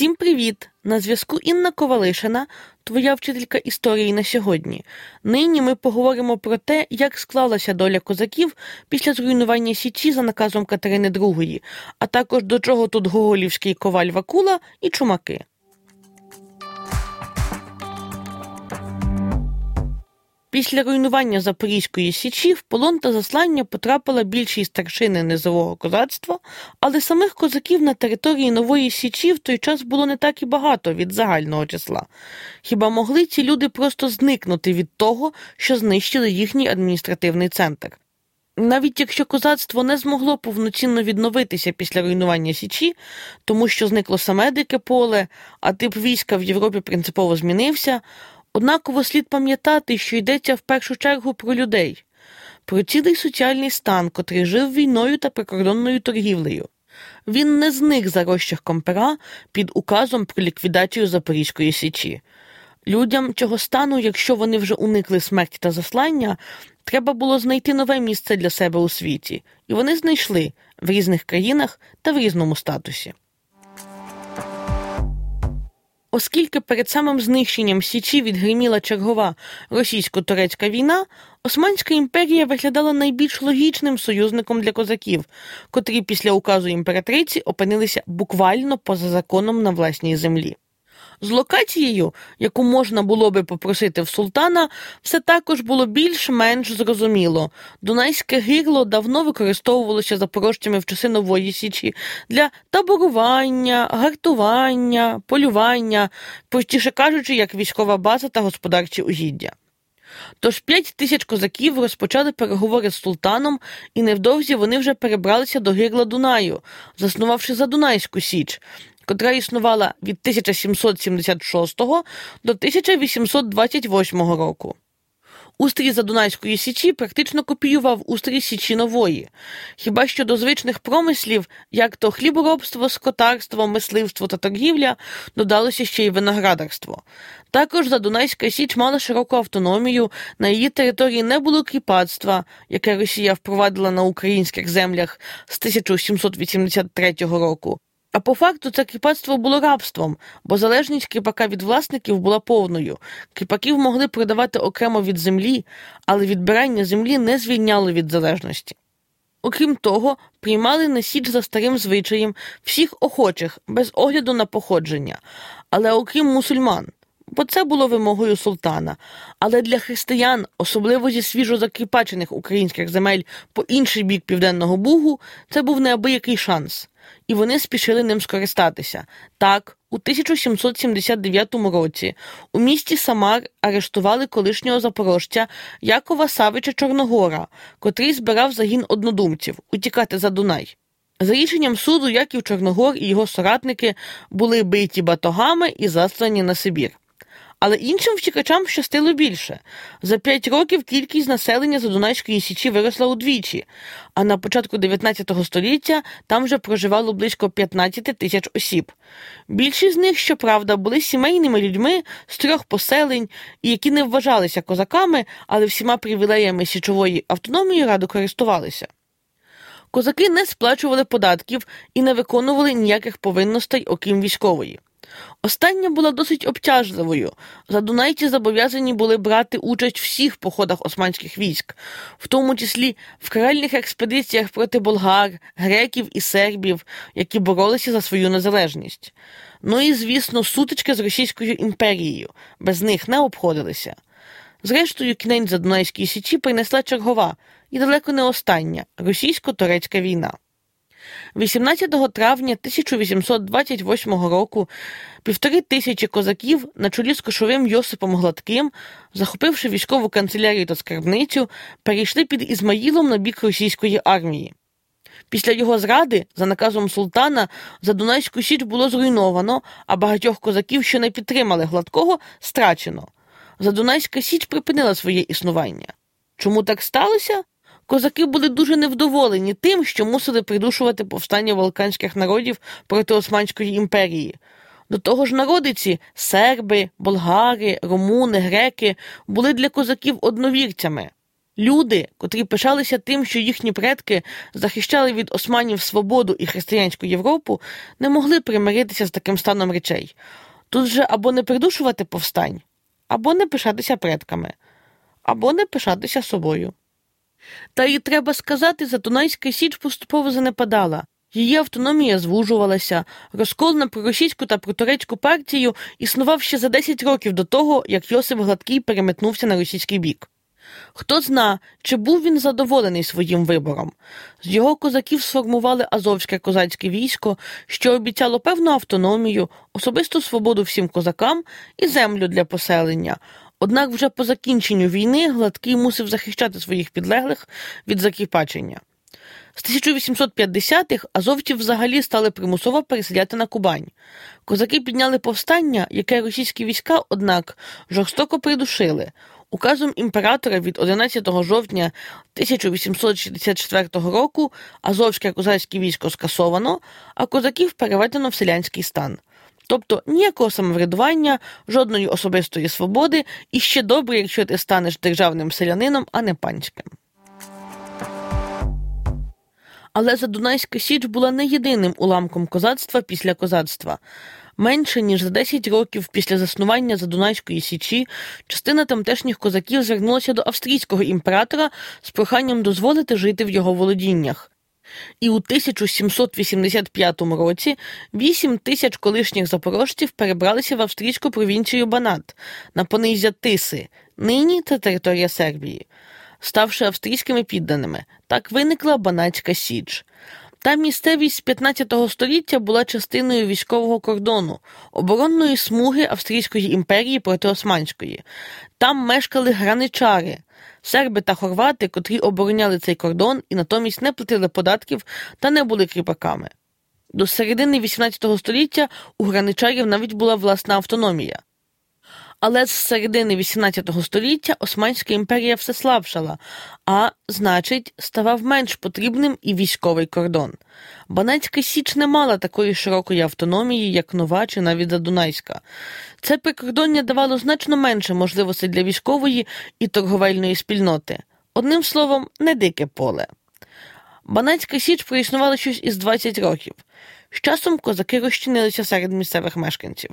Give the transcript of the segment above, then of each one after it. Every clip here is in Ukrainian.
Всім привіт! На зв'язку Інна Ковалишина, твоя вчителька історії на сьогодні. Нині ми поговоримо про те, як склалася доля козаків після зруйнування Січі за наказом Катерини II, а також до чого тут Гоголівський коваль Вакула і чумаки. Після руйнування Запорізької січі в полон та заслання потрапила більшість старшини низового козацтва, але самих козаків на території Нової Січі в той час було не так і багато від загального числа. Хіба могли ці люди просто зникнути від того, що знищили їхній адміністративний центр? Навіть якщо козацтво не змогло повноцінно відновитися після руйнування Січі, тому що зникло саме дике поле, а тип війська в Європі принципово змінився. Однаково слід пам'ятати, що йдеться в першу чергу про людей, про цілий соціальний стан, котрий жив війною та прикордонною торгівлею. Він не зник за розчерком пера під указом про ліквідацію Запорізької січі. Людям цього стану, якщо вони вже уникли смерті та заслання, треба було знайти нове місце для себе у світі, і вони знайшли в різних країнах та в різному статусі. Оскільки перед самим знищенням Січі відгриміла чергова російсько-турецька війна, Османська імперія виглядала найбільш логічним союзником для козаків, котрі після указу імператриці опинилися буквально поза законом на власній землі. З локацією, яку можна було би попросити в султана, все також було більш-менш зрозуміло. Дунайське гирло давно використовувалося запорожцями в часи нової січі для таборування, гартування, полювання, простіше кажучи, як військова база та господарчі угіддя. Тож п'ять тисяч козаків розпочали переговори з султаном, і невдовзі вони вже перебралися до гирла Дунаю, заснувавши за Дунайську Січ, котра існувала від 1776 до 1828 року. Устрій Задунайської Січі практично копіював устрій Січі Нової, хіба що до звичних промислів, як то хліборобство, скотарство, мисливство та торгівля, додалося ще й виноградарство. Також Задунайська Січ мала широку автономію, на її території не було кріпацтва, яке Росія впровадила на українських землях з 1783 року. А по факту це кріпацтво було рабством, бо залежність кріпака від власників була повною. Кріпаків могли продавати окремо від землі, але відбирання землі не звільняло від залежності. Окрім того, приймали на січ за старим звичаєм всіх охочих, без огляду на походження, але окрім мусульман, бо це було вимогою султана. Але для християн, особливо зі свіжо закріпачених українських земель по інший бік Південного Бугу, це був неабиякий шанс і вони спішили ним скористатися. Так, у 1779 році у місті Самар арештували колишнього запорожця Якова Савича Чорногора, котрий збирав загін однодумців утікати за Дунай. За рішенням суду Яків Чорногор і його соратники були биті батогами і заслані на Сибір. Але іншим втікачам щастило більше. За п'ять років кількість населення Задунайської Січі виросла удвічі, а на початку 19 століття там вже проживало близько 15 тисяч осіб. Більшість з них, щоправда, були сімейними людьми з трьох поселень, які не вважалися козаками, але всіма привілеями січової автономії радо користувалися. Козаки не сплачували податків і не виконували ніяких повинностей, окрім військової. Остання була досить обтяжливою. Задунайці зобов'язані були брати участь в всіх походах османських військ, в тому числі в каральних експедиціях проти болгар, греків і сербів, які боролися за свою незалежність. Ну і, звісно, сутички з Російською імперією, без них не обходилися. Зрештою, кінець Задунайській січі принесла чергова і далеко не остання російсько-турецька війна. 18 травня 1828 року півтори тисячі козаків на чолі з кошовим Йосипом Гладким, захопивши військову канцелярію та скарбницю, перейшли під Ізмаїлом на бік російської армії. Після його зради, за наказом султана, Задунайську Січ було зруйновано, а багатьох козаків, що не підтримали гладкого, страчено. Задунайська Січ припинила своє існування. Чому так сталося? Козаки були дуже невдоволені тим, що мусили придушувати повстання балканських народів проти Османської імперії. До того ж, народиці серби, болгари, румуни, греки були для козаків одновірцями. Люди, котрі пишалися тим, що їхні предки захищали від османів свободу і християнську Європу, не могли примиритися з таким станом речей. Тут же або не придушувати повстань, або не пишатися предками, або не пишатися собою. Та й треба сказати, Затунайська Січ поступово занепадала. Її автономія звужувалася, розкол на проросійську та протурецьку партію існував ще за 10 років до того, як Йосип Гладкий переметнувся на російський бік. Хто зна, чи був він задоволений своїм вибором. З його козаків сформували Азовське козацьке військо, що обіцяло певну автономію, особисту свободу всім козакам і землю для поселення. Однак вже по закінченню війни Гладкий мусив захищати своїх підлеглих від закіпачення. З 1850-х азовців взагалі стали примусово переселяти на Кубань. Козаки підняли повстання, яке російські війська, однак, жорстоко придушили. Указом імператора від 11 жовтня 1864 року Азовське козацьке військо скасовано, а козаків переведено в селянський стан. Тобто ніякого самоврядування, жодної особистої свободи, і ще добре, якщо ти станеш державним селянином, а не панським. Але Задунайська Січ була не єдиним уламком козацтва після козацтва. Менше ніж за 10 років після заснування Задунайської Січі частина тамтешніх козаків звернулася до австрійського імператора з проханням дозволити жити в його володіннях. І у 1785 році 8 тисяч колишніх запорожців перебралися в австрійську провінцію Банат на понизя Тиси, нині це територія Сербії. Ставши австрійськими підданими, так виникла Банатська Січ. Та місцевість з 15 століття була частиною військового кордону, оборонної смуги Австрійської імперії проти Османської. Там мешкали граничари, серби та хорвати, котрі обороняли цей кордон і натомість не платили податків та не були кріпаками. До середини XVIII століття у граничарів навіть була власна автономія. Але з середини XVIII століття Османська імперія все слабшала, а значить, ставав менш потрібним і військовий кордон. Банецька Січ не мала такої широкої автономії, як Нова чи навіть Задунайська. Це прикордоння давало значно менше можливостей для військової і торговельної спільноти. Одним словом, не дике поле. Банацька Січ проіснувала щось із 20 років. З часом козаки розчинилися серед місцевих мешканців.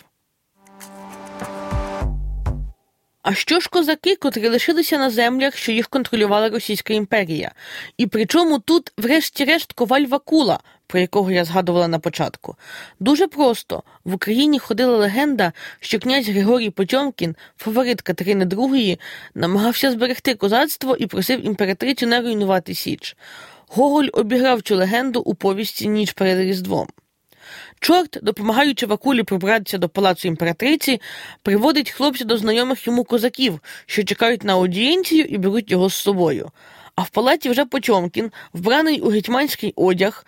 А що ж козаки, котрі лишилися на землях, що їх контролювала Російська імперія? І причому тут, врешті-решт, коваль Вакула, про якого я згадувала на початку. Дуже просто в Україні ходила легенда, що князь Григорій Потьомкін, фаворит Катерини II, намагався зберегти козацтво і просив імператрицю не руйнувати Січ. Гоголь обіграв цю легенду у повісті Ніч перед Різдвом. Чорт, допомагаючи Вакулі пробратися до палацу імператриці, приводить хлопця до знайомих йому козаків, що чекають на аудієнцію і беруть його з собою. А в палаті вже Потьомкін, вбраний у гетьманський одяг,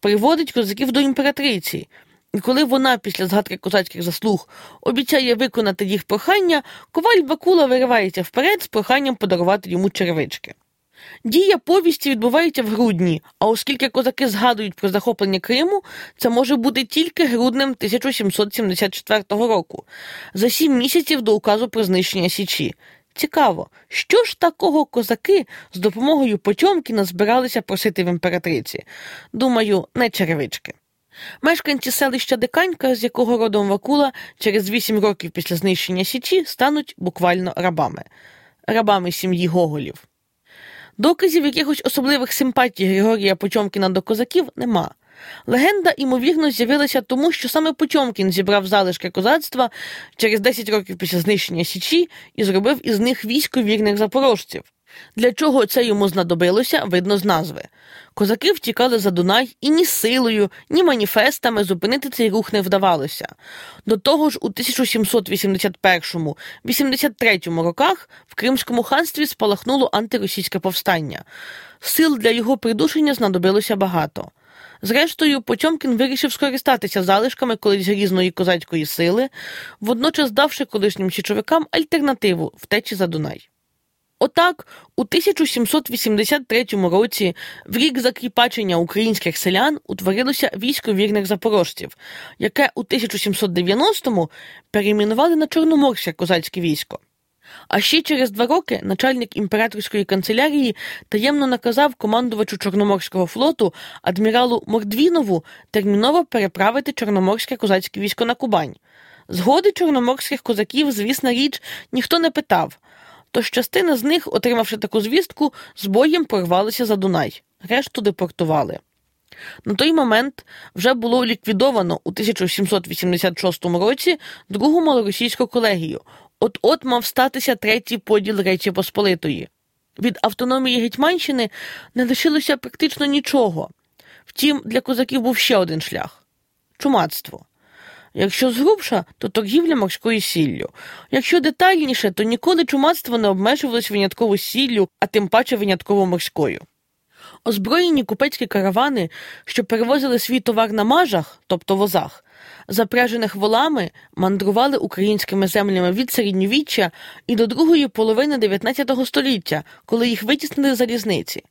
приводить козаків до імператриці. І коли вона, після згадки козацьких заслуг, обіцяє виконати їх прохання, коваль Бакула виривається вперед з проханням подарувати йому черевички. Дія повісті відбувається в грудні, а оскільки козаки згадують про захоплення Криму, це може бути тільки груднем 1774 року, за сім місяців до указу про знищення Січі. Цікаво, що ж такого козаки з допомогою Потьомкіна збиралися просити в імператриці? Думаю, не черевички. Мешканці селища Диканька, з якого родом Вакула, через вісім років після знищення Січі стануть буквально рабами, рабами сім'ї Гоголів. Доказів якихось особливих симпатій Григорія Потьомкіна до козаків нема. Легенда, ймовірно, з'явилася тому, що саме Потьомкін зібрав залишки козацтва через 10 років після знищення Січі і зробив із них військо вірних запорожців. Для чого це йому знадобилося, видно з назви. Козаки втікали за Дунай і ні силою, ні маніфестами зупинити цей рух не вдавалося. До того ж, у 1781-83 роках в Кримському ханстві спалахнуло антиросійське повстання. Сил для його придушення знадобилося багато. Зрештою, Потьомкін вирішив скористатися залишками колись різної козацької сили, водночас давши колишнім січовикам альтернативу втечі за Дунай. Отак, у 1783 році, в рік закріпачення українських селян, утворилося військо вірних запорожців, яке у 1790-му перейменували на Чорноморське козацьке військо. А ще через два роки начальник імператорської канцелярії таємно наказав командувачу Чорноморського флоту адміралу Мордвінову терміново переправити Чорноморське козацьке військо на Кубань. Згоди чорноморських козаків, звісна річ, ніхто не питав. Тож частина з них, отримавши таку звістку, з боєм порвалися за Дунай, решту депортували. На той момент вже було ліквідовано у 1786 році другу малоросійську колегію. От от мав статися третій поділ Речі Посполитої. Від автономії Гетьманщини не лишилося практично нічого. Втім, для козаків був ще один шлях чумацтво. Якщо згрубша, то торгівля морською сіллю. Якщо детальніше, то ніколи чумацтво не обмежувалось винятково сіллю, а тим паче винятково морською. Озброєні купецькі каравани, що перевозили свій товар на мажах, тобто возах, запряжених волами, мандрували українськими землями від середньовіччя і до другої половини 19 століття, коли їх витіснили залізниці.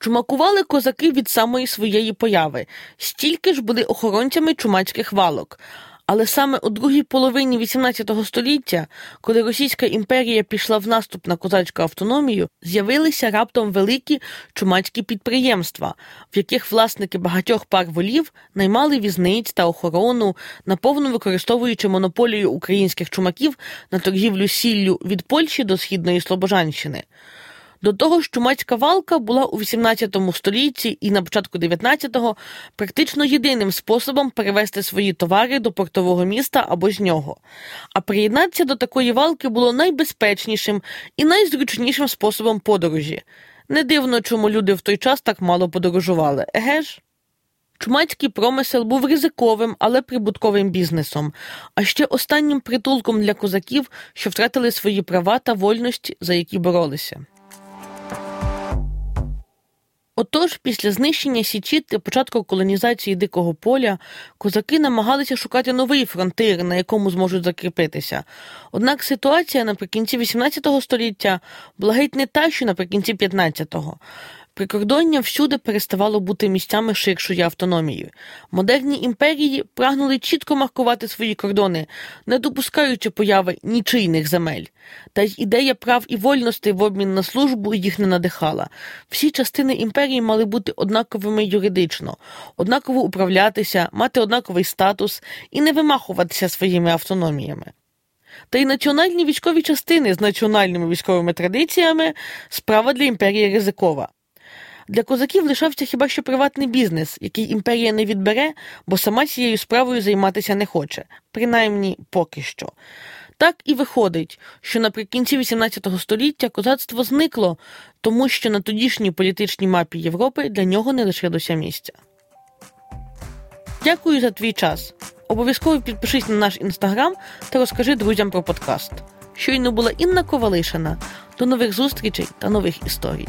Чумакували козаки від самої своєї появи, стільки ж були охоронцями чумацьких валок. Але саме у другій половині XVIII століття, коли Російська імперія пішла в наступ на козацьку автономію, з'явилися раптом великі чумацькі підприємства, в яких власники багатьох пар волів наймали візниць та охорону, наповну використовуючи монополію українських чумаків на торгівлю сіллю від Польщі до східної Слобожанщини. До того ж, чумацька валка була у XVIII столітті і на початку XIX практично єдиним способом перевести свої товари до портового міста або з нього. А приєднатися до такої валки було найбезпечнішим і найзручнішим способом подорожі. Не дивно, чому люди в той час так мало подорожували, еге ж? Чумацький промисел був ризиковим, але прибутковим бізнесом, а ще останнім притулком для козаків, що втратили свої права та вольності, за які боролися. Отож, після знищення Січі та початку колонізації Дикого поля козаки намагалися шукати новий фронтир, на якому зможуть закріпитися. Однак ситуація наприкінці XVIII століття була геть не та, що наприкінці XV-го. Прикордоння всюди переставало бути місцями ширшої автономії. Модерні імперії прагнули чітко маркувати свої кордони, не допускаючи появи нічийних земель. Та й ідея прав і вольностей в обмін на службу їх не надихала. Всі частини імперії мали бути однаковими юридично, однаково управлятися, мати однаковий статус і не вимахуватися своїми автономіями. Та й національні військові частини з національними військовими традиціями справа для імперії ризикова. Для козаків лишався хіба що приватний бізнес, який імперія не відбере, бо сама цією справою займатися не хоче, принаймні поки що. Так і виходить, що наприкінці XVIII століття козацтво зникло, тому що на тодішній політичній мапі Європи для нього не лишилося місця. Дякую за твій час. Обов'язково підпишись на наш інстаграм та розкажи друзям про подкаст. Щойно була Інна Ковалишина. До нових зустрічей та нових історій.